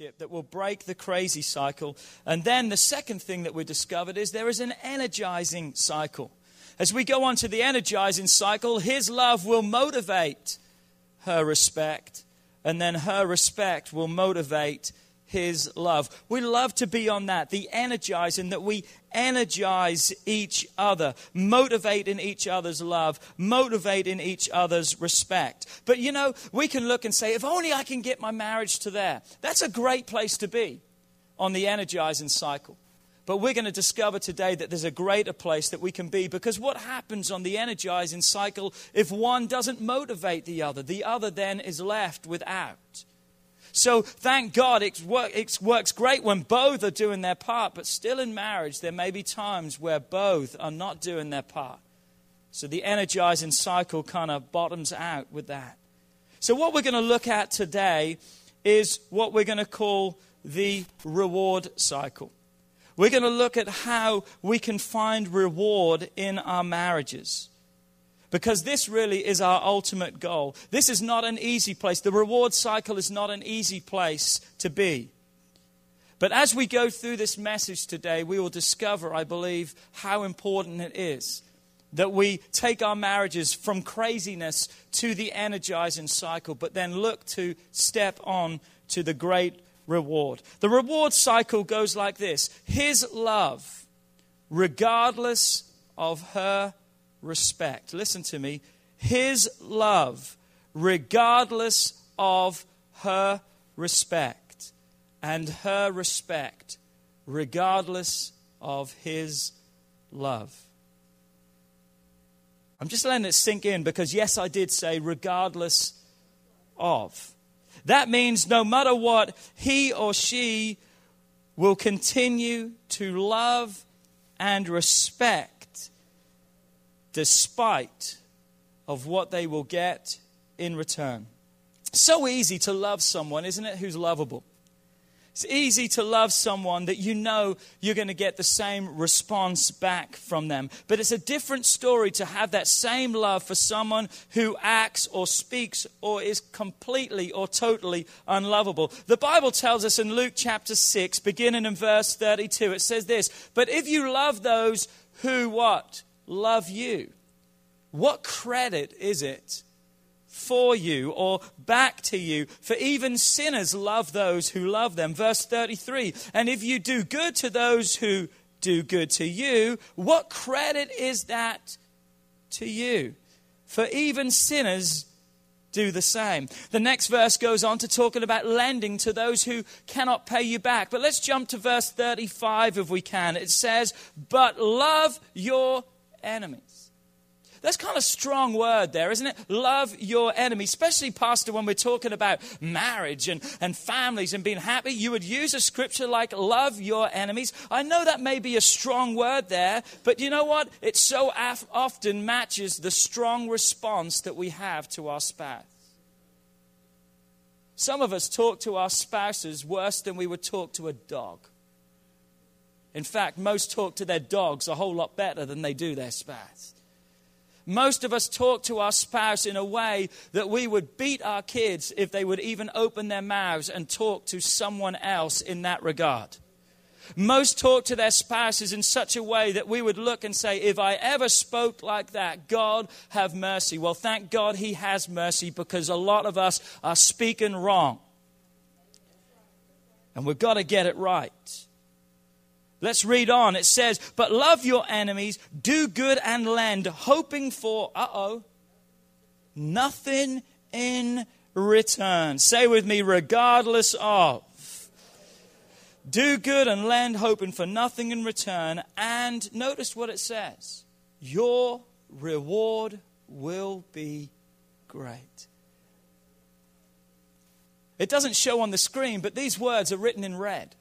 Relationship that will break the crazy cycle. And then the second thing that we discovered is there is an energizing cycle. As we go on to the energizing cycle, his love will motivate her respect, and then her respect will motivate his love. We love to be on that, the energizing, that we energize each other, motivate in each other's love, motivate in each other's respect. But you know, we can look and say, if only I can get my marriage to there. That's a great place to be on the energizing cycle. But we're going to discover today that there's a greater place that we can be because what happens on the energizing cycle if one doesn't motivate the other? The other then is left without. So thank God it, work, it works great when both are doing their part, but still in marriage, there may be times where both are not doing their part. So the energizing cycle kind of bottoms out with that. So, what we're going to look at today is what we're going to call the reward cycle. We're going to look at how we can find reward in our marriages. Because this really is our ultimate goal. This is not an easy place. The reward cycle is not an easy place to be. But as we go through this message today, we will discover, I believe, how important it is that we take our marriages from craziness to the energizing cycle, but then look to step on to the great reward. The reward cycle goes like this His love, regardless of her respect. Listen to me. His love, regardless of her respect, and her respect, regardless of his love. I'm just letting it sink in because, yes, I did say regardless of. That means no matter what, he or she will continue to love and respect despite of what they will get in return. So easy to love someone, isn't it, who's lovable? It's easy to love someone that you know you're going to get the same response back from them. But it's a different story to have that same love for someone who acts or speaks or is completely or totally unlovable. The Bible tells us in Luke chapter 6, beginning in verse 32, it says this But if you love those who what? Love you. What credit is it for you or back to you. For even sinners love those who love them. Verse 33 And if you do good to those who do good to you, what credit is that to you? For even sinners do the same. The next verse goes on to talking about lending to those who cannot pay you back. But let's jump to verse 35 if we can. It says, But love your enemies. That's kind of strong word there, isn't it? Love your enemy. Especially, Pastor, when we're talking about marriage and, and families and being happy, you would use a scripture like love your enemies. I know that may be a strong word there, but you know what? It so af- often matches the strong response that we have to our spouse. Some of us talk to our spouses worse than we would talk to a dog. In fact, most talk to their dogs a whole lot better than they do their spouse. Most of us talk to our spouse in a way that we would beat our kids if they would even open their mouths and talk to someone else in that regard. Most talk to their spouses in such a way that we would look and say, If I ever spoke like that, God have mercy. Well, thank God He has mercy because a lot of us are speaking wrong. And we've got to get it right. Let's read on. It says, But love your enemies, do good and lend, hoping for, uh oh, nothing in return. Say with me, regardless of. Do good and lend, hoping for nothing in return. And notice what it says your reward will be great. It doesn't show on the screen, but these words are written in red.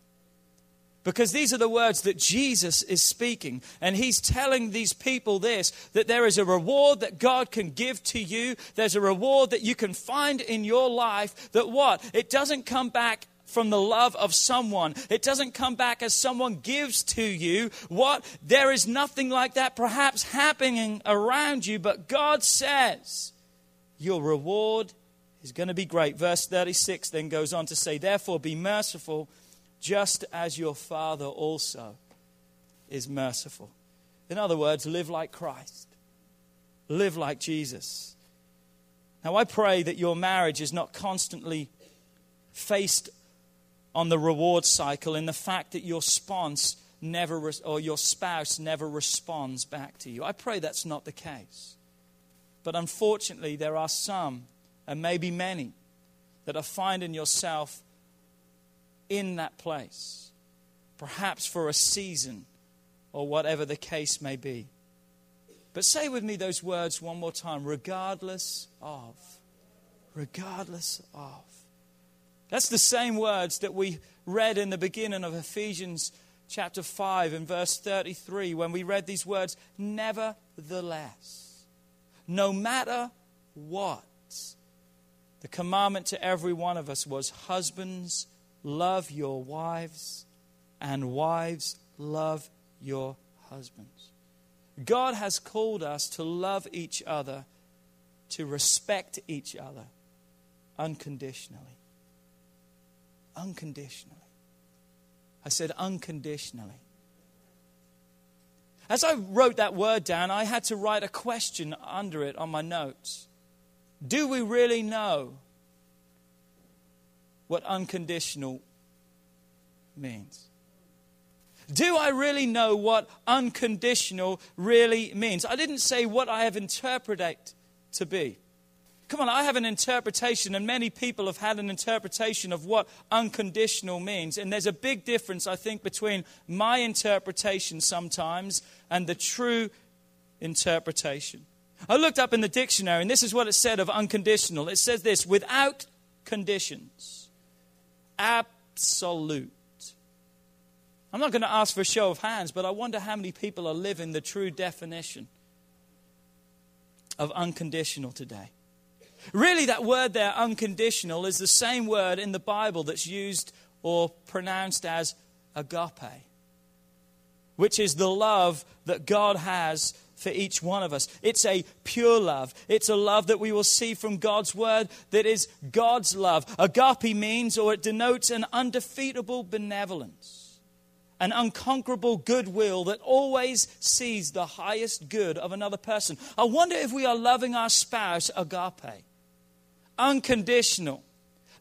Because these are the words that Jesus is speaking. And he's telling these people this that there is a reward that God can give to you. There's a reward that you can find in your life that what? It doesn't come back from the love of someone. It doesn't come back as someone gives to you. What? There is nothing like that perhaps happening around you, but God says your reward is going to be great. Verse 36 then goes on to say, Therefore be merciful just as your Father also is merciful. In other words, live like Christ, live like Jesus. Now, I pray that your marriage is not constantly faced on the reward cycle in the fact that your spouse never or your spouse never responds back to you. I pray that's not the case. But unfortunately, there are some, and maybe many, that are finding yourself in that place, perhaps for a season or whatever the case may be. But say with me those words one more time regardless of. Regardless of. That's the same words that we read in the beginning of Ephesians chapter 5 and verse 33 when we read these words Nevertheless, no matter what, the commandment to every one of us was husbands love your wives, and wives, love your husbands. God has called us to love each other, to respect each other unconditionally. Unconditionally. I said unconditionally. As I wrote that word down, I had to write a question under it on my notes. Do we really know what unconditional means? Do I really know what unconditional really means? I didn't say what I have interpreted to be. Come on, I have an interpretation, and many people have had an interpretation of what unconditional means. And there's a big difference, I think, between my interpretation sometimes and the true interpretation. I looked up in the dictionary, and this is what it said of unconditional. It says this without conditions absolute. I'm not going to ask for a show of hands, but I wonder how many people are living the true definition of unconditional today. Really, that word there, unconditional, is the same word in the Bible that's used or pronounced as agape, which is the love that God has for each one of us. It's a pure love. It's a love that we will see from God's word that is God's love. Agape means, or it denotes, an undefeatable benevolence, an unconquerable goodwill that always sees the highest good of another person. I wonder if we are loving our spouse agape, unconditional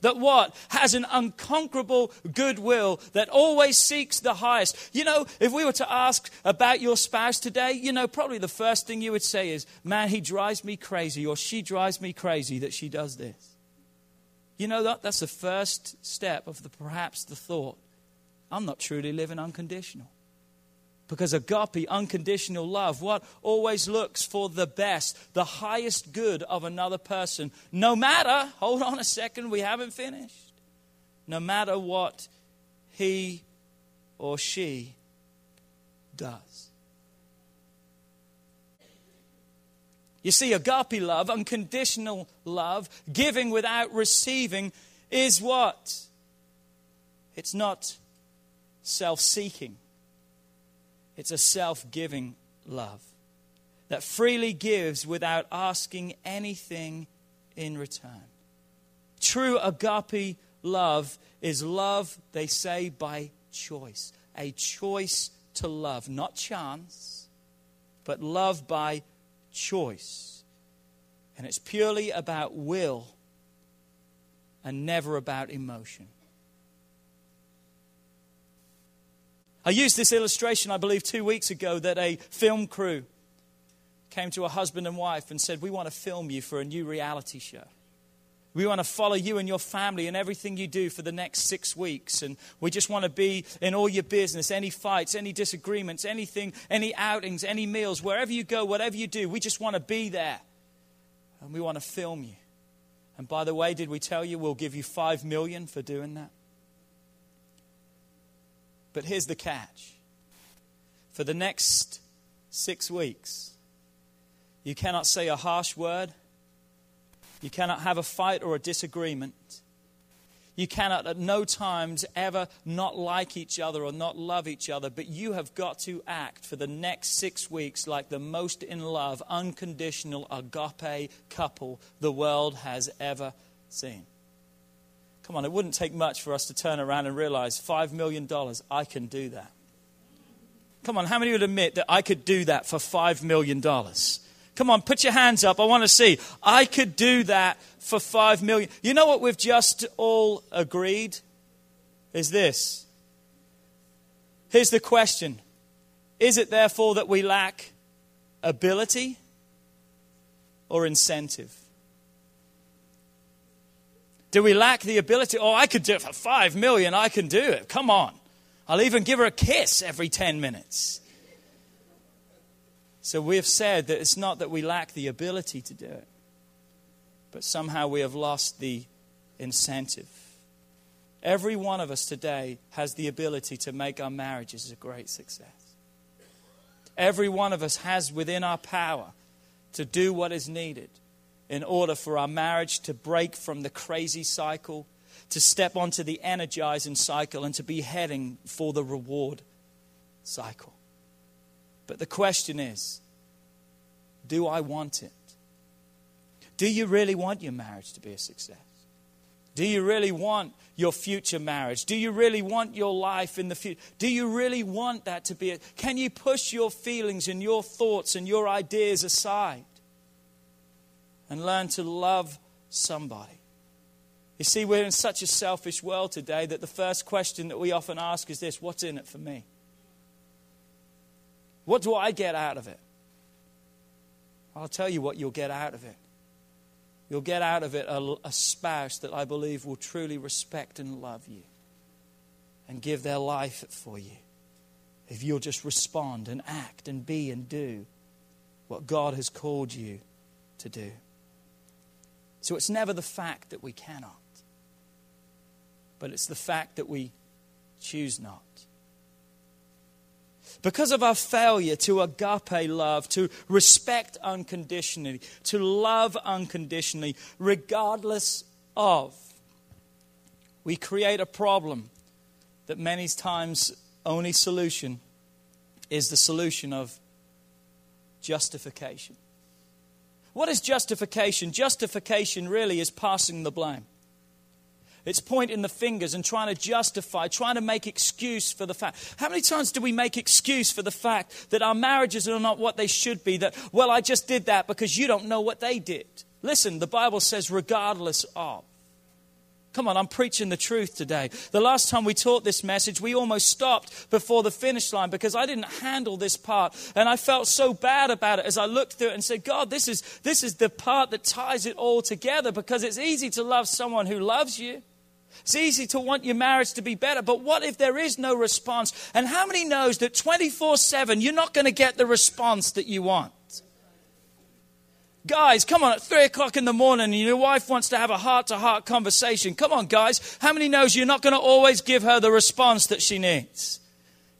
that what? Has an unconquerable goodwill that always seeks the highest. You know, if we were to ask about your spouse today, you know, probably the first thing you would say is, man, he drives me crazy, or she drives me crazy that she does this. You know that? That's the first step of the perhaps the thought. I'm not truly living unconditional. Because agape, unconditional love, what always looks for the best, the highest good of another person, no matter, hold on a second, we haven't finished, no matter what he or she does. You see, agape love, unconditional love, giving without receiving, is what? It's not self seeking. It's a self giving love that freely gives without asking anything in return. True agape love is love, they say, by choice. A choice to love, not chance, but love by choice. And it's purely about will and never about emotion. I used this illustration, I believe, two weeks ago that a film crew came to a husband and wife and said, We want to film you for a new reality show. We want to follow you and your family and everything you do for the next six weeks. And we just want to be in all your business, any fights, any disagreements, anything, any outings, any meals, wherever you go, whatever you do, we just want to be there. And we want to film you. And by the way, did we tell you we'll give you five million for doing that? But here's the catch. For the next six weeks, you cannot say a harsh word. You cannot have a fight or a disagreement. You cannot at no times ever not like each other or not love each other, but you have got to act for the next six weeks like the most in love, unconditional agape couple the world has ever seen. Come on, it wouldn't take much for us to turn around and realize $5 million, I can do that. Come on, how many would admit that I could do that for $5 million? Come on, put your hands up. I want to see. I could do that for 5 million. You know what we've just all agreed? Is this. Here's the question Is it therefore that we lack ability or incentive? Do we lack the ability? Oh, I could do it for five million. I can do it. Come on. I'll even give her a kiss every 10 minutes. So we have said that it's not that we lack the ability to do it, but somehow we have lost the incentive. Every one of us today has the ability to make our marriages a great success. Every one of us has within our power to do what is needed in order for our marriage to break from the crazy cycle, to step onto the energizing cycle, and to be heading for the reward cycle. But the question is do I want it? Do you really want your marriage to be a success? Do you really want your future marriage? Do you really want your life in the future? Do you really want that to be a, Can you push your feelings and your thoughts and your ideas aside and learn to love somebody? You see, we're in such a selfish world today that the first question that we often ask is this What's in it for me? What do I get out of it? I'll tell you what you'll get out of it. You'll get out of it a, a, spouse that I believe will truly respect and love you and give their life for you. If you'll just respond and act and be and do what God has called you to do. So it's never the fact that we cannot, but it's the fact that we choose not because of our failure to agape love, to respect unconditionally, to love unconditionally, regardless of, we create a problem that many times only solution is the solution of justification. What is justification? Justification really is passing the blame. It's pointing the fingers and trying to justify, trying to make excuse for the fact. How many times do we make excuse for the fact that our marriages are not what they should be? That, well, I just did that because you don't know what they did. Listen, the Bible says, regardless of. Come on, I'm preaching the truth today. The last time we taught this message, we almost stopped before the finish line because I didn't handle this part. And I felt so bad about it as I looked through it and said, God, this is, this is the part that ties it all together because it's easy to love someone who loves you. It's easy to want your marriage to be better, but what if there is no response? And how many knows that 24 7 you're not going to get the response that you want? Guys, come on, at three o'clock in the morning and your wife wants to have a heart to heart conversation. Come on, guys. How many knows you're not going to always give her the response that she needs?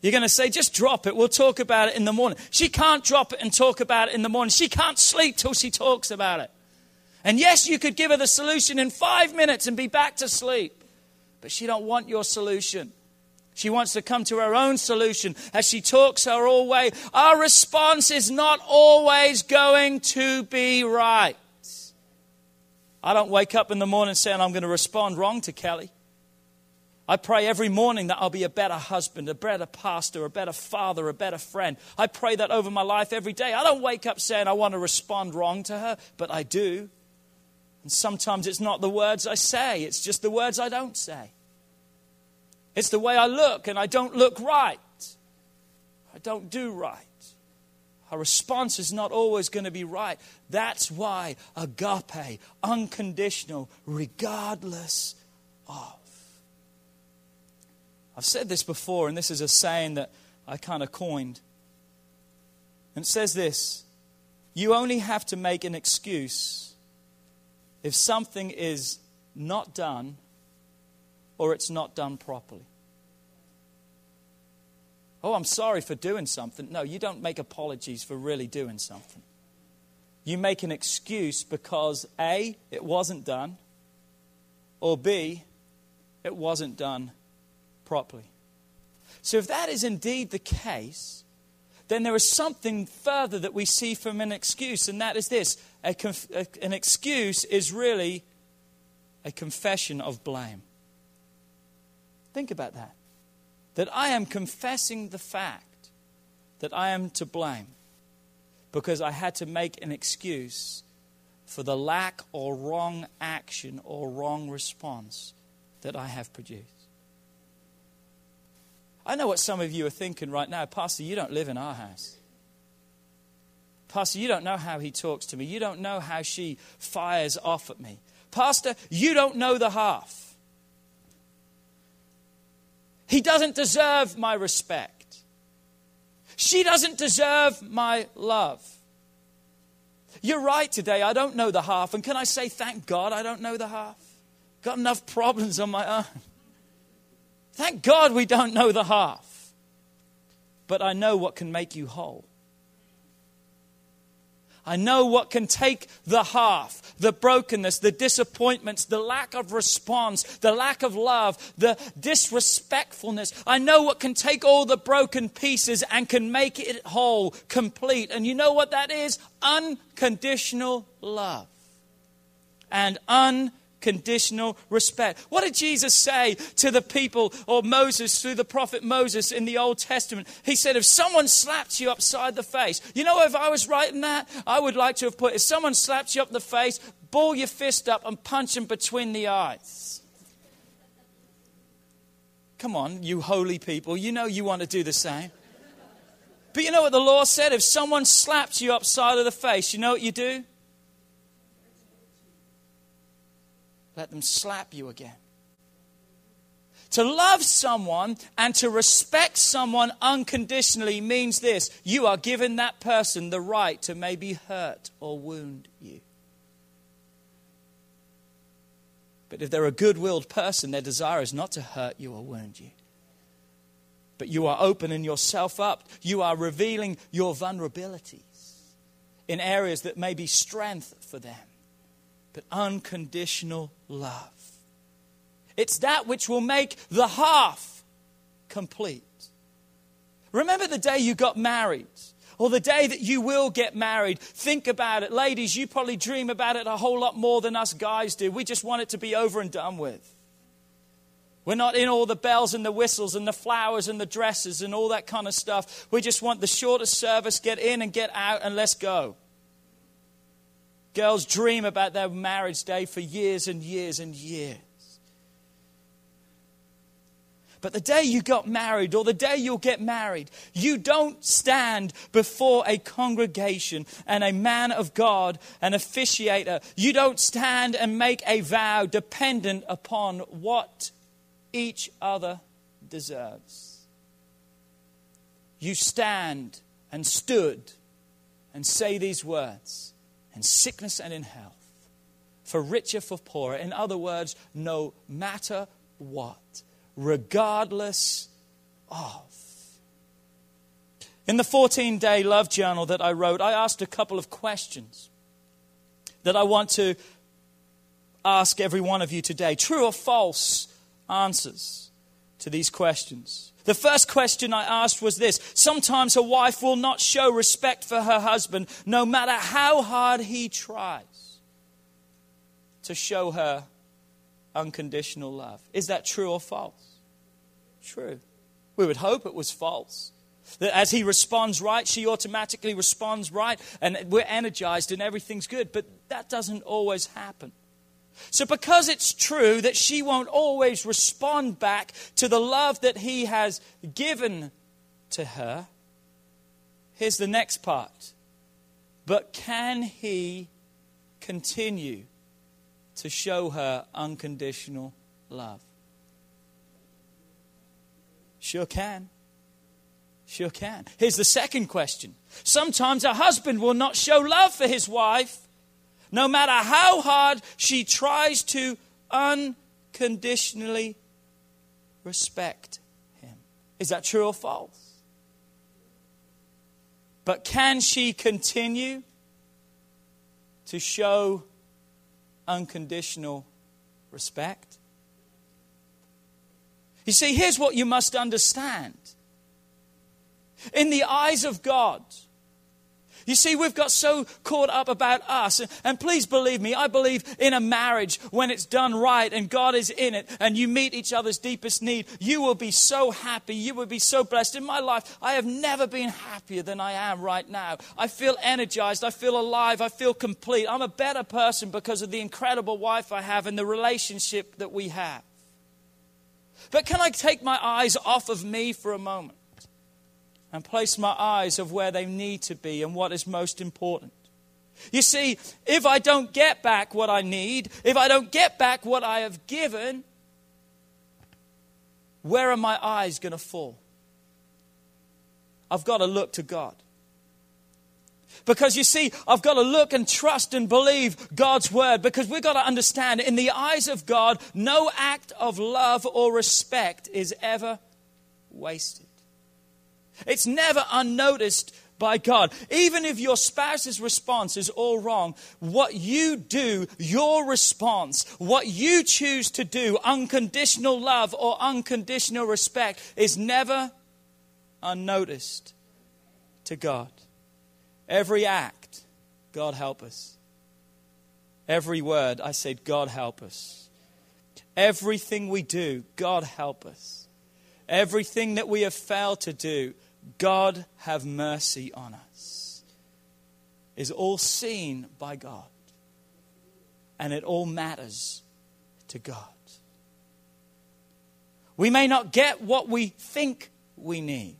You're going to say, just drop it. We'll talk about it in the morning. She can't drop it and talk about it in the morning. She can't sleep till she talks about it. And yes, you could give her the solution in five minutes and be back to sleep. But she don't want your solution. She wants to come to her own solution as she talks her all way. Our response is not always going to be right. I don't wake up in the morning saying I'm going to respond wrong to Kelly. I pray every morning that I'll be a better husband, a better pastor, a better father, a better friend. I pray that over my life every day. I don't wake up saying I want to respond wrong to her, but I do. And sometimes it's not the words I say, it's just the words I don't say. It's the way I look and I don't look right. I don't do right. Our response is not always going to be right. That's why agape, unconditional, regardless of. I've said this before, and this is a saying that I kind of coined. And it says this You only have to make an excuse if something is not done or it's not done properly. Oh, I'm sorry for doing something. No, you don't make apologies for really doing something. You make an excuse because A, it wasn't done, or B, it wasn't done properly. So, if that is indeed the case, then there is something further that we see from an excuse, and that is this conf- a, an excuse is really a confession of blame. Think about that. That I am confessing the fact that I am to blame because I had to make an excuse for the lack or wrong action or wrong response that I have produced. I know what some of you are thinking right now. Pastor, you don't live in our house. Pastor, you don't know how he talks to me. You don't know how she fires off at me. Pastor, you don't know the half. He doesn't deserve my respect. She doesn't deserve my love. You're right today. I don't know the half. And can I say, thank God I don't know the half? Got enough problems on my own. Thank God we don't know the half. But I know what can make you whole. I know what can take the half, the brokenness, the disappointments, the lack of response, the lack of love, the disrespectfulness. I know what can take all the broken pieces and can make it whole, complete. And you know what that is? Unconditional love and unconditional conditional respect. What did Jesus say to the people or Moses through the prophet Moses in the Old Testament? He said, If someone slaps you upside the face, you know, if I was writing that, I would like to have put, If someone slaps you up the face, ball your fist up and punch him between the eyes. Come on, you holy people, you know you want to do the same. But you know what the law said? If someone slaps you upside of the face, you know what you do? Let them slap you again. To love someone and to respect someone unconditionally means this you are giving that person the right to maybe hurt or wound you. But if they're a good willed person, their desire is not to hurt you or wound you. But you are opening yourself up, you are revealing your vulnerabilities in areas that may be strength for them but unconditional love. It's that which will make the half complete. Remember the day you got married, or the day that you will get married. Think about it. Ladies, you probably dream about it a whole lot more than us guys do. We just want it to be over and done with. We're not in all the bells and the whistles and the flowers and the dresses and all that kind of stuff. We just want the shortest service, get in and get out, and let's go. Girls dream about their marriage day for years and years and years. But the day you got married, or the day you'll get married, you don't stand before a congregation and a man of God, an officiator. You don't stand and make a vow dependent upon what each other deserves. You stand and stood and say these words in sickness and in health, for richer, for poorer. In other words, no matter what, regardless of. In the 14 day love journal that I wrote, I asked a couple of questions that I want to ask every one of you today. True or false answers to these questions. The first question I asked was this Sometimes a wife will not show respect for her husband, no matter how hard he tries to show her unconditional love. Is that true or false? True. We would hope it was false. That as he responds right, she automatically responds right, and we're energized and everything's good. But that doesn't always happen. So, because it's true that she won't always respond back to the love that he has given to her, here's the next part. But can he continue to show her unconditional love? Sure can. Sure can. Here's the second question. Sometimes a husband will not show love for his wife, no matter how hard she tries to unconditionally respect him. Is that true or false? But can she continue to show unconditional respect? You see, here's what you must understand. In the eyes of God, you see, we've got so caught up about us. And please believe me, I believe in a marriage when it's done right and God is in it and you meet each other's deepest need, you will be so happy. You will be so blessed. In my life, I have never been happier than I am right now. I feel energized. I feel alive. I feel complete. I'm a better person because of the incredible wife I have and the relationship that we have. But can I take my eyes off of me for a moment? And place my eyes of where they need to be and what is most important. You see, if I don't get back what I need, if I don't get back what I have given, where are my eyes going to fall? I've got to look to God. Because you see, I've got to look and trust and believe God's word because we've got to understand in the eyes of God, no act of love or respect is ever wasted. It's never unnoticed by God. Even if your spouse's response is all wrong, what you do, your response, what you choose to do, unconditional love or unconditional respect, is never unnoticed to God. Every act, God help us. Every word, I said, God help us. Everything we do, God help us. Everything that we have failed to do, God have mercy on us, is all seen by God. And it all matters to God. We may not get what we think we need,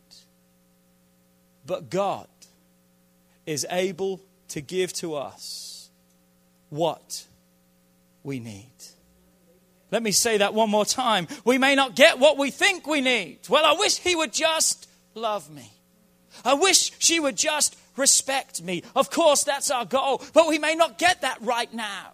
but God is able to give to us what we need. Let me say that one more time. We may not get what we think we need. Well, I wish He would just love me. I wish she would just respect me. Of course, that's our goal, but we may not get that right now.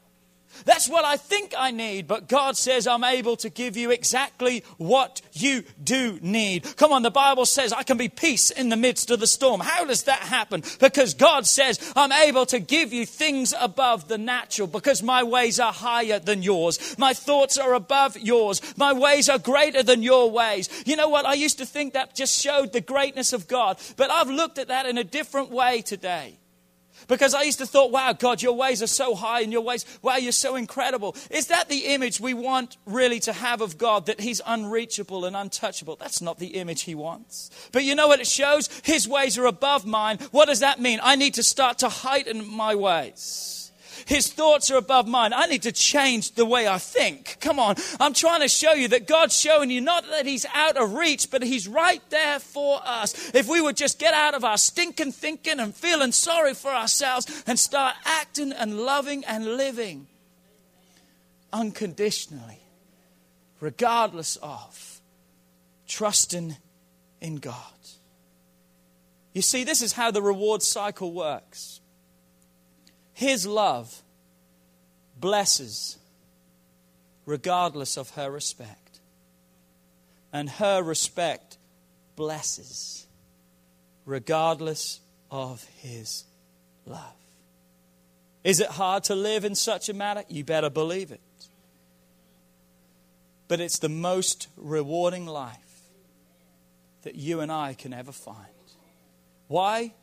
That's what I think I need, but God says I'm able to give you exactly what you do need. Come on, the Bible says I can be peace in the midst of the storm. How does that happen? Because God says I'm able to give you things above the natural because my ways are higher than yours. My thoughts are above yours. My ways are greater than your ways. You know what? I used to think that just showed the greatness of God, but I've looked at that in a different way today. Because I used to thought, wow, God, your ways are so high and your ways, wow, you're so incredible. Is that the image we want really to have of God, that he's unreachable and untouchable? That's not the image he wants. But you know what it shows? His ways are above mine. What does that mean? I need to start to heighten my ways. His thoughts are above mine. I need to change the way I think. Come on. I'm trying to show you that God's showing you not that He's out of reach, but He's right there for us. If we would just get out of our stinking thinking and feeling sorry for ourselves and start acting and loving and living unconditionally, regardless of trusting in God. You see, this is how the reward cycle works. His love blesses regardless of her respect. And her respect blesses regardless of his love. Is it hard to live in such a manner? You better believe it. But it's the most rewarding life that you and I can ever find. Why?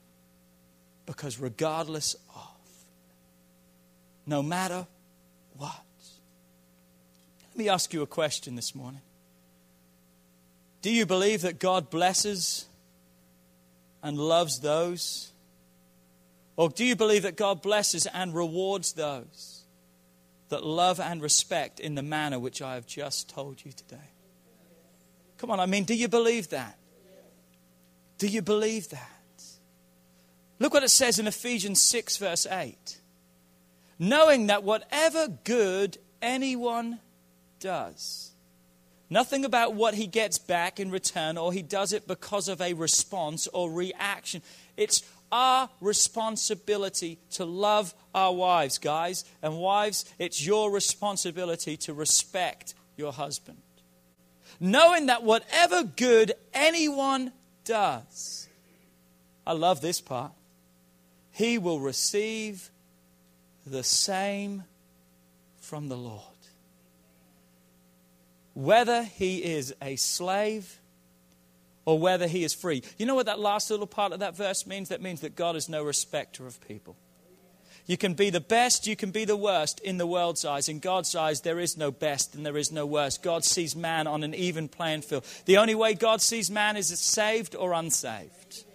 Because regardless of no matter what. Let me ask you a question this morning. Do you believe that God blesses and loves those? Or do you believe that God blesses and rewards those that love and respect in the manner which I have just told you today? Come on, I mean, do you believe that? Do you believe that? Look what it says in Ephesians 6, verse 8. Knowing that whatever good anyone does, nothing about what he gets back in return or he does it because of a response or reaction. It's our responsibility to love our wives, guys. And wives, it's your responsibility to respect your husband. Knowing that whatever good anyone does, I love this part, he will receive the same from the Lord. Whether he is a slave or whether he is free. You know what that last little part of that verse means? That means that God is no respecter of people. You can be the best, you can be the worst in the world's eyes. In God's eyes, there is no best and there is no worst. God sees man on an even playing field. The only way God sees man is saved or unsaved.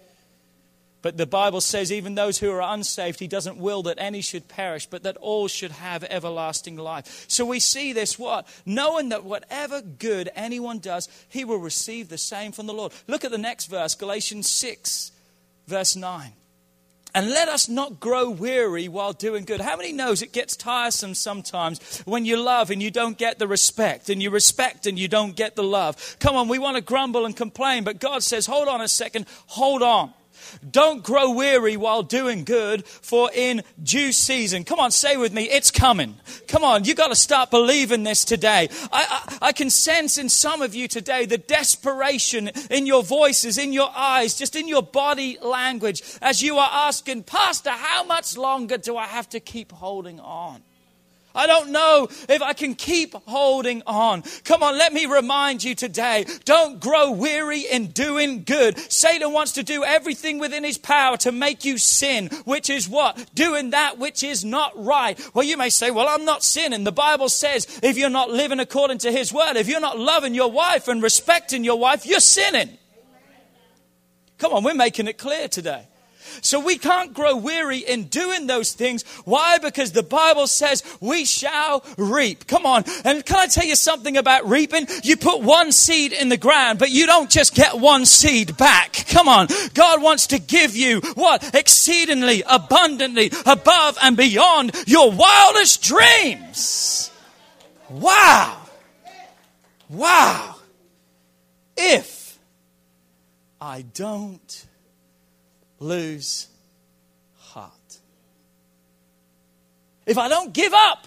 But the Bible says, even those who are unsaved, He doesn't will that any should perish, but that all should have everlasting life. So we see this what? Knowing that whatever good anyone does, he will receive the same from the Lord. Look at the next verse, Galatians 6, verse 9. And let us not grow weary while doing good. How many knows it gets tiresome sometimes when you love and you don't get the respect, and you respect and you don't get the love? Come on, we want to grumble and complain, but God says, hold on a second, hold on. Don't grow weary while doing good, for in due season, come on, say with me, it's coming. Come on, you got to start believing this today. I, I, I, can sense in some of you today the desperation in your voices, in your eyes, just in your body language, as you are asking, Pastor, how much longer do I have to keep holding on? I don't know if I can keep holding on. Come on, let me remind you today don't grow weary in doing good. Satan wants to do everything within his power to make you sin, which is what? Doing that which is not right. Well, you may say, Well, I'm not sinning. The Bible says if you're not living according to his word, if you're not loving your wife and respecting your wife, you're sinning. Come on, we're making it clear today. So we can't grow weary in doing those things. Why? Because the Bible says we shall reap. Come on. And can I tell you something about reaping? You put one seed in the ground, but you don't just get one seed back. Come on. God wants to give you what? Exceedingly, abundantly, above and beyond your wildest dreams. Wow. Wow. If I don't lose heart. If I don't give up,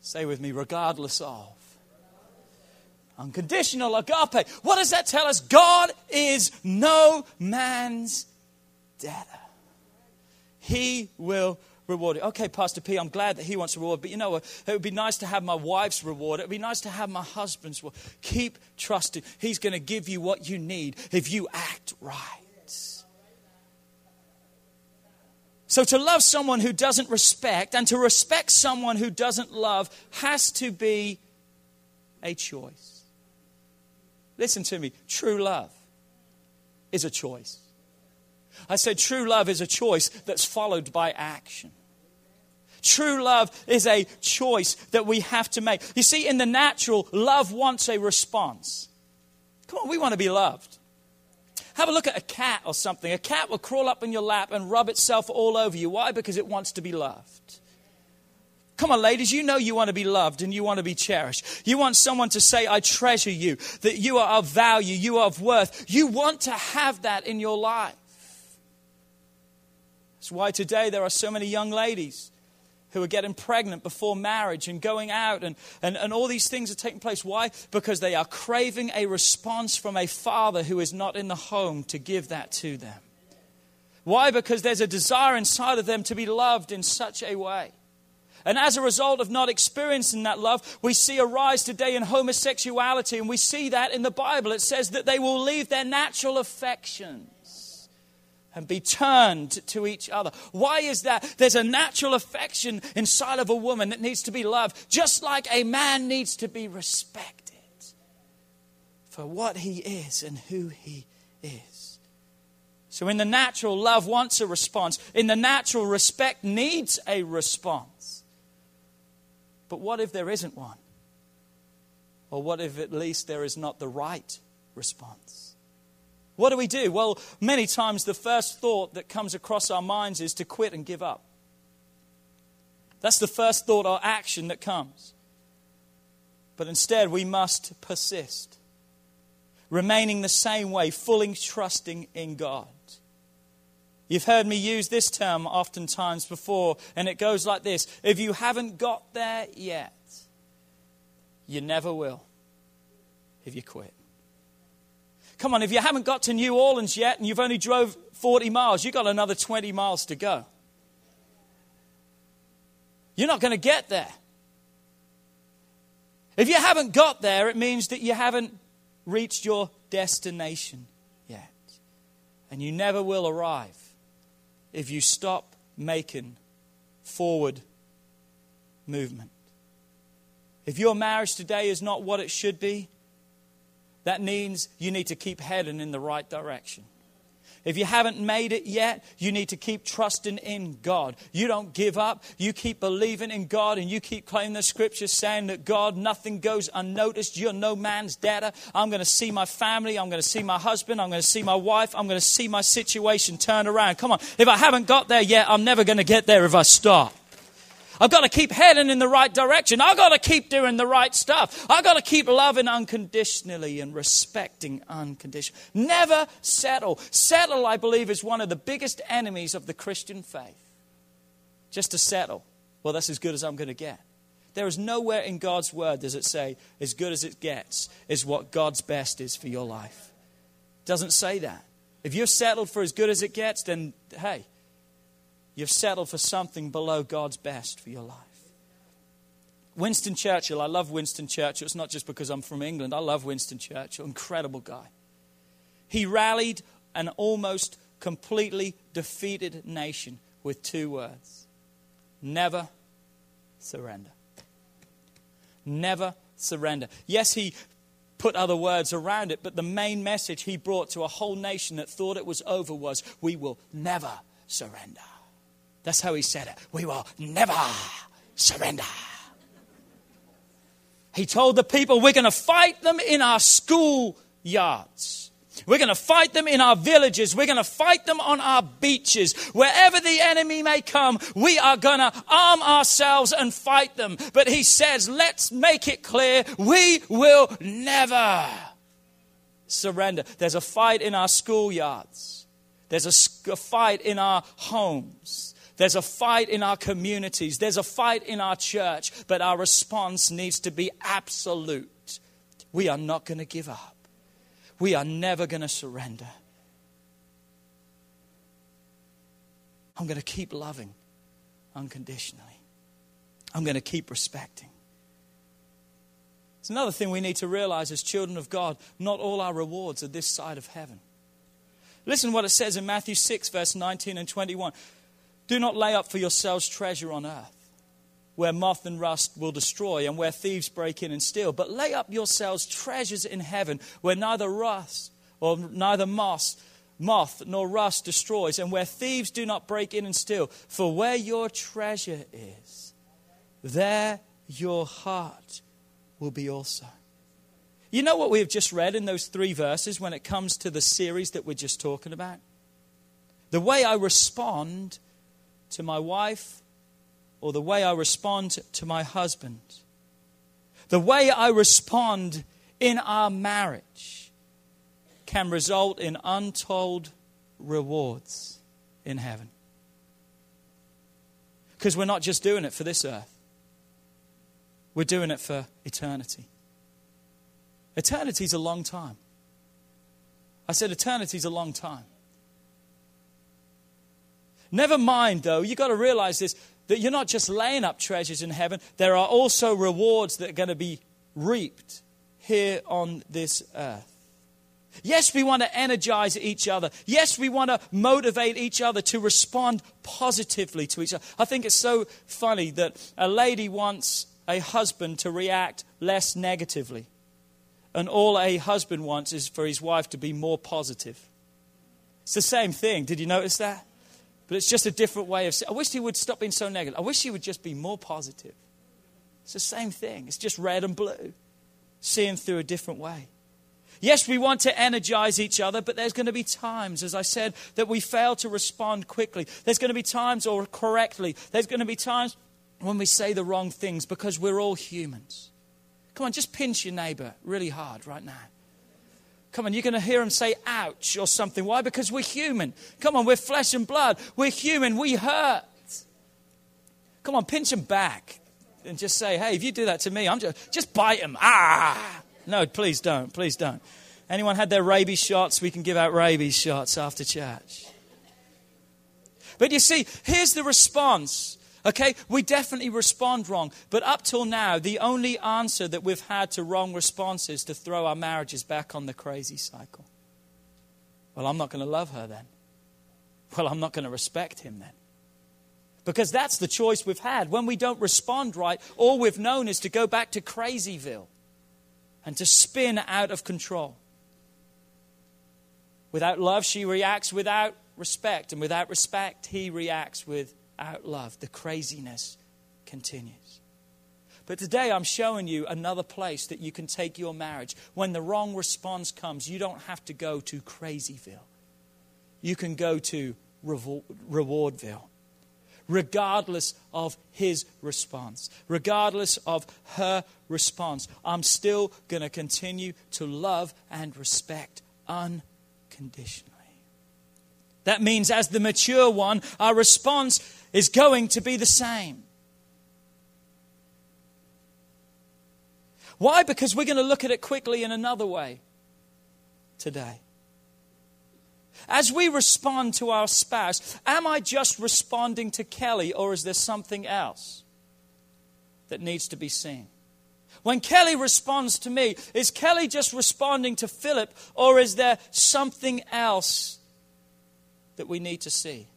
say with me, regardless of. Unconditional agape. What does that tell us? God is no man's debtor. He will reward it. Okay, Pastor P, I'm glad that he wants a reward, but you know what? It would be nice to have my wife's reward. It would be nice to have my husband's reward. Keep trusting. He's going to give you what you need if you act right. So, to love someone who doesn't respect and to respect someone who doesn't love has to be a choice. Listen to me true love is a choice. I said true love is a choice that's followed by action. True love is a choice that we have to make. You see, in the natural, love wants a response. Come on, we want to be loved. Have a look at a cat or something. A cat will crawl up in your lap and rub itself all over you. Why? Because it wants to be loved. Come on, ladies, you know you want to be loved and you want to be cherished. You want someone to say, I treasure you, that you are of value, you are of worth. You want to have that in your life. That's why today there are so many young ladies who are getting pregnant before marriage and going out, and, and, and all these things are taking place. Why? Because they are craving a response from a father who is not in the home to give that to them. Why? Because there's a desire inside of them to be loved in such a way. And as a result of not experiencing that love, we see a rise today in homosexuality, and we see that in the Bible. It says that they will leave their natural affection and be turned to each other. Why is that? There's a natural affection inside of a woman that needs to be loved, just like a man needs to be respected for what he is and who he is. So, in the natural, love wants a response. In the natural, respect needs a response. But what if there isn't one? Or what if at least there is not the right response? What do we do? Well, many times the first thought that comes across our minds is to quit and give up. That's the first thought or action that comes. But instead, we must persist, remaining the same way, fully trusting in God. You've heard me use this term oftentimes before, and it goes like this If you haven't got there yet, you never will if you quit. Come on, if you haven't got to New Orleans yet and you've only drove 40 miles, you've got another 20 miles to go. You're not going to get there. If you haven't got there, it means that you haven't reached your destination yet. And you never will arrive if you stop making forward movement. If your marriage today is not what it should be, that means you need to keep heading in the right direction. If you haven't made it yet, you need to keep trusting in God. You don't give up. You keep believing in God and you keep claiming the scriptures saying that God, nothing goes unnoticed. You're no man's debtor. I'm going to see my family. I'm going to see my husband. I'm going to see my wife. I'm going to see my situation turn around. Come on. If I haven't got there yet, I'm never going to get there if I stop. I've got to keep heading in the right direction. I've got to keep doing the right stuff. I've got to keep loving unconditionally and respecting unconditionally. Never settle. Settle, I believe, is one of the biggest enemies of the Christian faith. Just to settle. Well, that's as good as I'm going to get. There is nowhere in God's word does it say, as good as it gets is what God's best is for your life. It doesn't say that. If you're settled for as good as it gets, then hey, You've settled for something below God's best for your life. Winston Churchill, I love Winston Churchill. It's not just because I'm from England. I love Winston Churchill, incredible guy. He rallied an almost completely defeated nation with two words never surrender. Never surrender. Yes, he put other words around it, but the main message he brought to a whole nation that thought it was over was we will never surrender. That's how he said it. We will never surrender. He told the people, We're going to fight them in our school yards. We're going to fight them in our villages. We're going to fight them on our beaches. Wherever the enemy may come, we are going to arm ourselves and fight them. But he says, let's make it clear we will never surrender. There's a fight in our schoolyards, there's a fight in our homes. There's a fight in our communities. There's a fight in our church. But our response needs to be absolute. We are not going to give up. We are never going to surrender. I'm going to keep loving unconditionally. I'm going to keep respecting. It's another thing we need to realize as children of God not all our rewards are this side of heaven. Listen what it says in Matthew 6, verse 19 and 21. Do not lay up for yourselves treasure on earth, where moth and rust will destroy, and where thieves break in and steal. But lay up yourselves treasures in heaven, where neither rust or neither moth, moth nor rust destroys, and where thieves do not break in and steal. For where your treasure is, there your heart will be also. You know what we have just read in those three verses when it comes to the series that we're just talking about? The way I respond to my wife or the way I respond to my husband. The way I respond in our marriage can result in untold rewards in heaven. Because we're not just doing it for this earth, we're doing it for eternity. Eternity is a long time. I said eternity is a long time. Never mind, though, you've got to realize this that you're not just laying up treasures in heaven, there are also rewards that are going to be reaped here on this earth. Yes, we want to energize each other. Yes, we want to motivate each other to respond positively to each other. I think it's so funny that a lady wants a husband to react less negatively. And all a husband wants is for his wife to be more positive. It's the same thing. Did you notice that? But it's just a different way of saying, I wish he would stop being so negative. I wish he would just be more positive. It's the same thing. It's just red and blue, seeing through a different way. Yes, we want to energize each other, but there's going to be times, as I said, that we fail to respond quickly. There's going to be times, or correctly, there's going to be times when we say the wrong things because we're all humans. Come on, just pinch your neighbor really hard right now. Come on, you're going to hear him say ouch or something. Why? Because we're human. Come on, we're flesh and blood. We're human. We hurt. Come on, pinch him back and just say, hey, if you do that to me, I'm just, just bite him. Ah! No, please don't. Please don't. Anyone had their rabies shots? We can give out rabies shots after church. But you see, here's the response. Okay, we definitely respond wrong. But up till now, the only answer that we've had to wrong responses is to throw our marriages back on the crazy cycle. Well, I'm not going to love her then. Well, I'm not going to respect him then. Because that's the choice we've had. When we don't respond right, all we've known is to go back to crazyville and to spin out of control. Without love, she reacts without respect, and without respect, he reacts without love. The craziness continues. But today I'm showing you another place that you can take your marriage. When the wrong response comes, you don't have to go to Crazyville. You can go to Rewardville regardless of his response, regardless of her response. I'm still going to continue to love and respect unconditionally. That means, as the mature one, our response is going to be the same. Why? Because we're going to look at it quickly in another way today. As we respond to our spouse, am I just responding to Kelly or is there something else that needs to be seen? When Kelly responds to me, is Kelly just responding to Philip or is there something else that we need to see?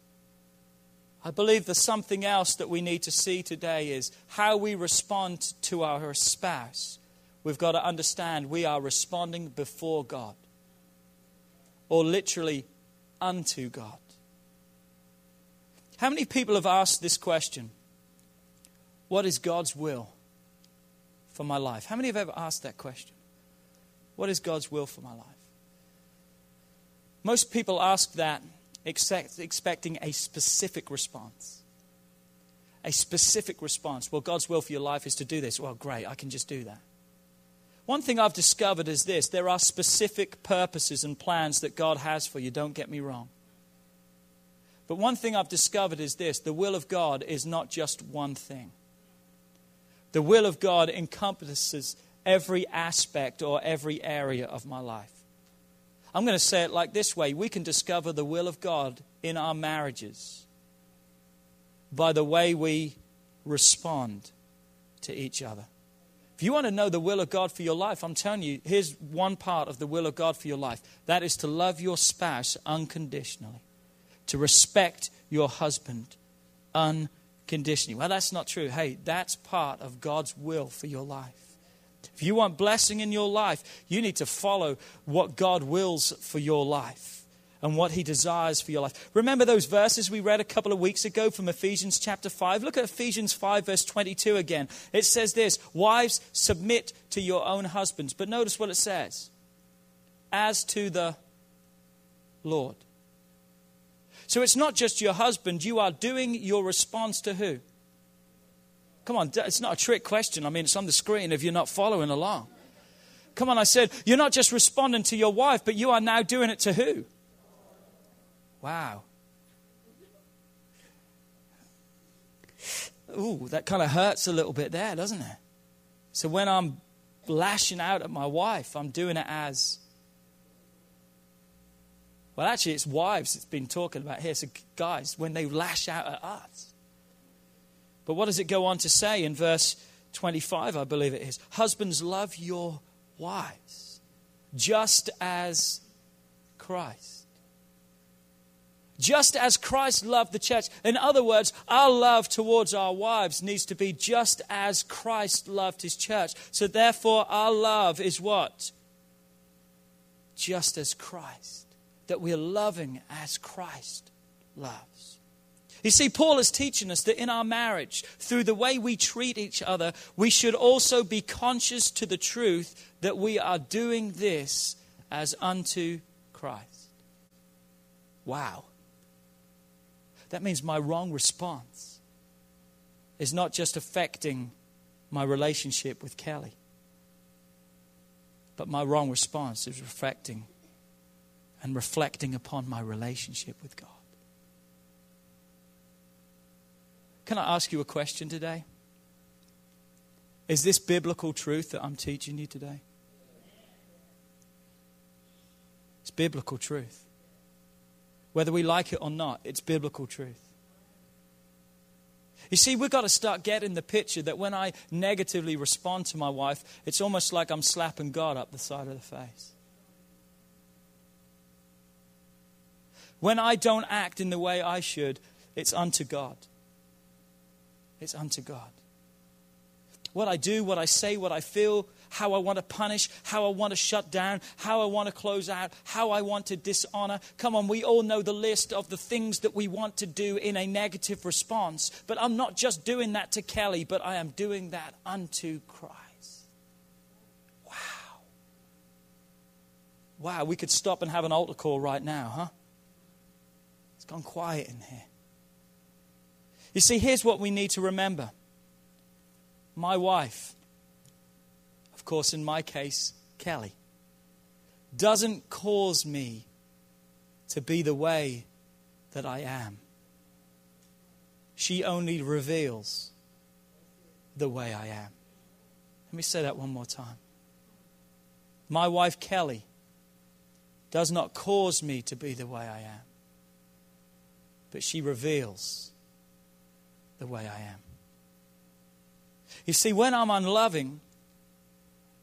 I believe the something else that we need to see today is how we respond to our spouse. We've got to understand we are responding before God, or literally unto God. How many people have asked this question? What is God's will for my life? How many have ever asked that question? What is God's will for my life? Most people ask that expecting a specific response. A specific response. Well, God's will for your life is to do this. Well, great, I can just do that. One thing I've discovered is this there are specific purposes and plans that God has for you, don't get me wrong. But one thing I've discovered is this the will of God is not just one thing. The will of God encompasses every aspect or every area of my life. I'm going to say it like this way we can discover the will of God in our marriages by the way we respond to each other. If you want to know the will of God for your life, I'm telling you, here's one part of the will of God for your life that is to love your spouse unconditionally, to respect your husband unconditionally. Well, that's not true. Hey, that's part of God's will for your life. If you want blessing in your life, you need to follow what God wills for your life and what he desires for your life. Remember those verses we read a couple of weeks ago from Ephesians chapter 5? Look at Ephesians 5, verse 22 again. It says this Wives, submit to your own husbands. But notice what it says as to the Lord. So it's not just your husband, you are doing your response to who? Come on, it's not a trick question. I mean, it's on the screen if you're not following along. Come on, I said, you're not just responding to your wife, but you are now doing it to who? Wow. Ooh, that kind of hurts a little bit there, doesn't it? So when I'm lashing out at my wife, I'm doing it as. Well, actually, it's wives it's been talking about here. So, guys, when they lash out at us. But what does it go on to say in verse 25, I believe it is? Husbands, love your wives, just as Christ just as Christ loved the church. In other words, our love towards our wives needs to be just as Christ loved his church. So therefore, our love is what? Just as Christ. That we're loving as Christ loves. You see, Paul is teaching us that in our marriage, through the way we treat each other, we should also be conscious to the truth that we are doing this as unto Christ. Wow. That means my wrong response is not just affecting my relationship with Kelly, but my wrong response is reflecting and reflecting upon my relationship with God. Can I ask you a question today? Is this biblical truth that I'm teaching you today? It's biblical truth. Whether we like it or not, it's biblical truth. You see, we've got to start getting the picture that when I negatively respond to my wife, it's almost like I'm slapping God up the side of the face. When I don't act in the way I should, it's unto God. It's unto God. What I do, what I say, what I feel, how I want to punish, how I want to shut down, how I want to close out, how I want to dishonor. Come on, we all know the list of the things that we want to do in a negative response. But I'm not just doing that to Kelly, but I am doing that unto Christ. Wow. Wow, we could stop and have an altar call right now, huh? It's gone quiet in here. You see, here's what we need to remember my wife of course, in my case, Kelly, doesn't cause me to be the way that I am. She only reveals the way I am. Let me say that one more time. My wife, Kelly, does not cause me to be the way I am, but she reveals the way I am. You see, when I'm unloving,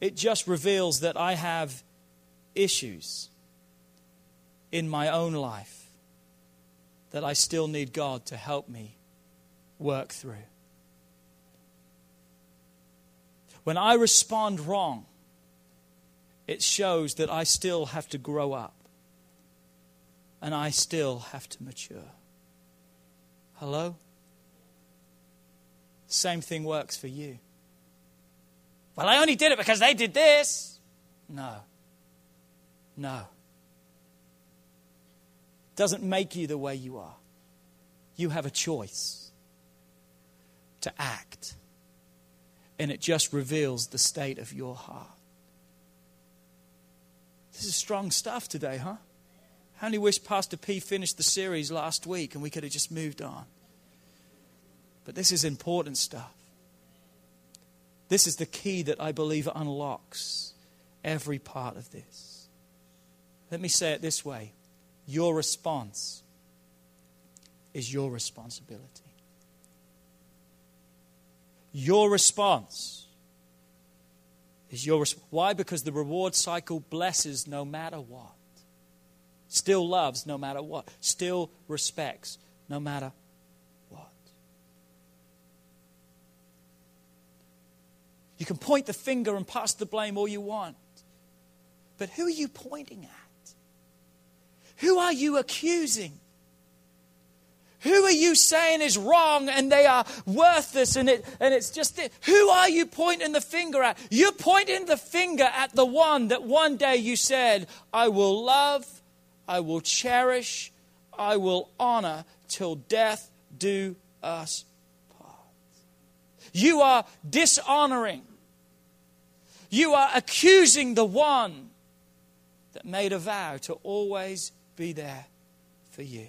it just reveals that I have issues in my own life that I still need God to help me work through. When I respond wrong, it shows that I still have to grow up and I still have to mature. Hello? Same thing works for you. Well, I only did it because they did this. No. No. Doesn't make you the way you are. You have a choice to act, and it just reveals the state of your heart. This is strong stuff today, huh? How many wish Pastor P finished the series last week and we could have just moved on? But this is important stuff. This is the key that I believe unlocks every part of this. Let me say it this way your response is your responsibility. Your response is your. Why? Because the reward cycle blesses no matter what, still loves no matter what, still respects no matter You can point the finger and pass the blame all you want. But who are you pointing at? Who are you accusing? Who are you saying is wrong and they are worthless and, it, and it's just it? Who are you pointing the finger at? You're pointing the finger at the one that one day you said, I will love, I will cherish, I will honor till death do us part. You are dishonoring you are accusing the one that made a vow to always be there for you.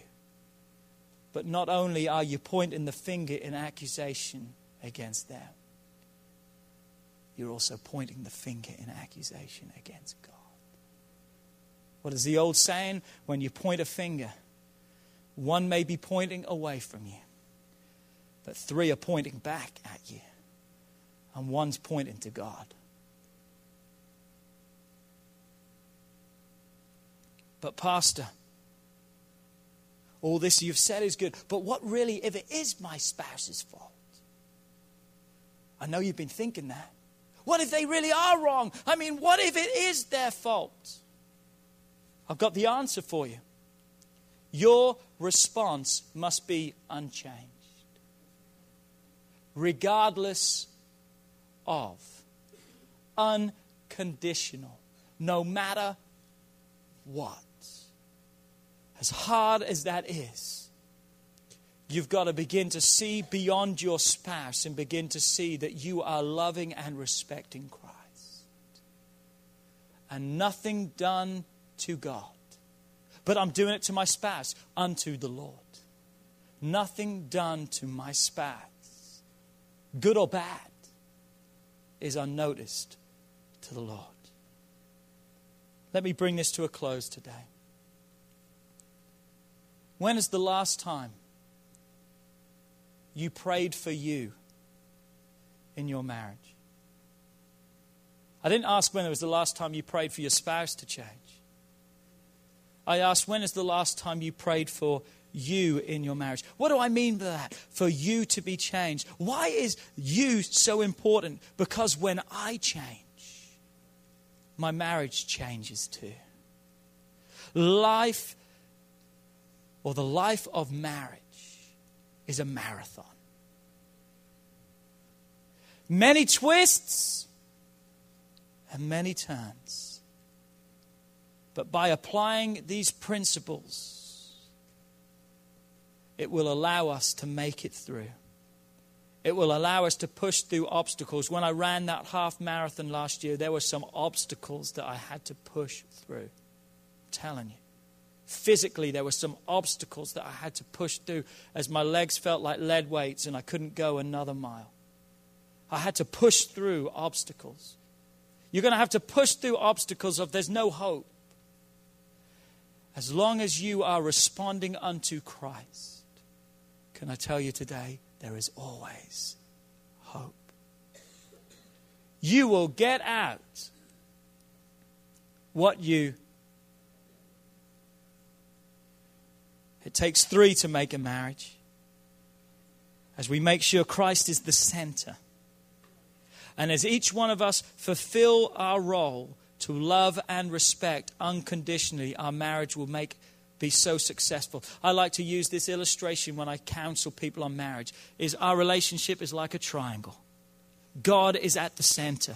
But not only are you pointing the finger in accusation against them, you're also pointing the finger in accusation against God. What is the old saying? When you point a finger, one may be pointing away from you, but three are pointing back at you, and one's pointing to God. But, Pastor, all this you've said is good, but what really if it is my spouse's fault? I know you've been thinking that. What if they really are wrong? I mean, what if it is their fault? I've got the answer for you. Your response must be unchanged, regardless of, unconditional, no matter what? As hard as that is, you've got to begin to see beyond your spouse and begin to see that you are loving and respecting Christ. And nothing done to God, but I'm doing it to my spouse, unto the Lord. Nothing done to my spouse, good or bad, is unnoticed to the Lord. Let me bring this to a close today. When is the last time you prayed for you in your marriage? I didn't ask when it was the last time you prayed for your spouse to change. I asked when is the last time you prayed for you in your marriage. What do I mean by that? For you to be changed. Why is you so important? Because when I change, my marriage changes too. Life, or the life of marriage, is a marathon. Many twists and many turns. But by applying these principles, it will allow us to make it through. It will allow us to push through obstacles. When I ran that half marathon last year, there were some obstacles that I had to push through. I'm telling you. Physically, there were some obstacles that I had to push through as my legs felt like lead weights and I couldn't go another mile. I had to push through obstacles. You're going to have to push through obstacles of there's no hope. As long as you are responding unto Christ. Can I tell you today, there is always hope. You will get out what you. It takes three to make a marriage. As we make sure Christ is the center. And as each one of us fulfill our role to love and respect unconditionally, our marriage will make be so successful. I like to use this illustration when I counsel people on marriage is our relationship is like a triangle. God is at the center.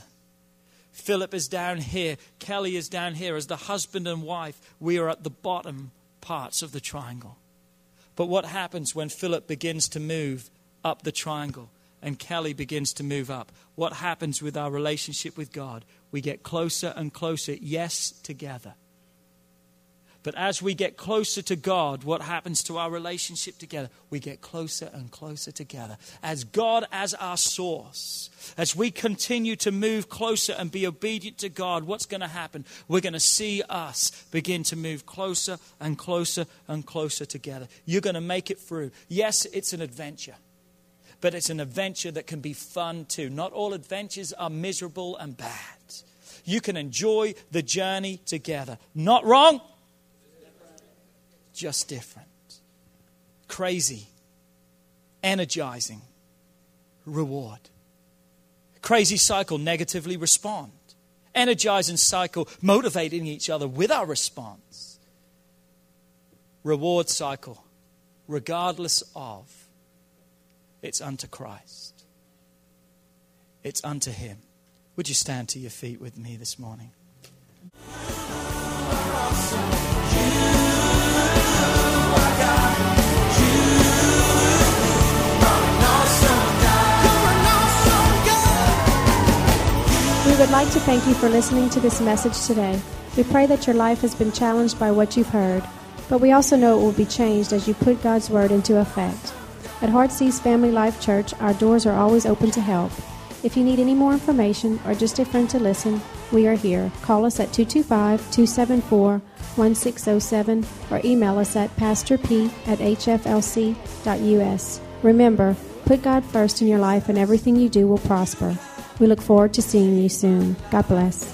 Philip is down here, Kelly is down here as the husband and wife. We are at the bottom parts of the triangle. But what happens when Philip begins to move up the triangle and Kelly begins to move up? What happens with our relationship with God? We get closer and closer, yes, together. But as we get closer to God, what happens to our relationship together? We get closer and closer together. As God as our source, as we continue to move closer and be obedient to God, what's going to happen? We're going to see us begin to move closer and closer and closer together. You're going to make it through. Yes, it's an adventure but it's an adventure that can be fun too. Not all adventures are miserable and bad. You can enjoy the journey together. Not wrong? Just different. Crazy, energizing, reward. Crazy cycle, negatively respond. Energizing cycle, motivating each other with our response. Reward cycle, regardless of, it's unto Christ. It's unto Him. Would you stand to your feet with me this morning? We would like to thank you for listening to this message today. We pray that your life has been challenged by what you've heard, but we also know it will be changed as you put God's Word into effect. At Heartsease Family Life Church, our doors are always open to help. If you need any more information or just a friend to listen, we are here. Call us at 225 274 1607 or email us at pastorp at hflc.us. Remember, put God first in your life and everything you do will prosper. We look forward to seeing you soon. God bless.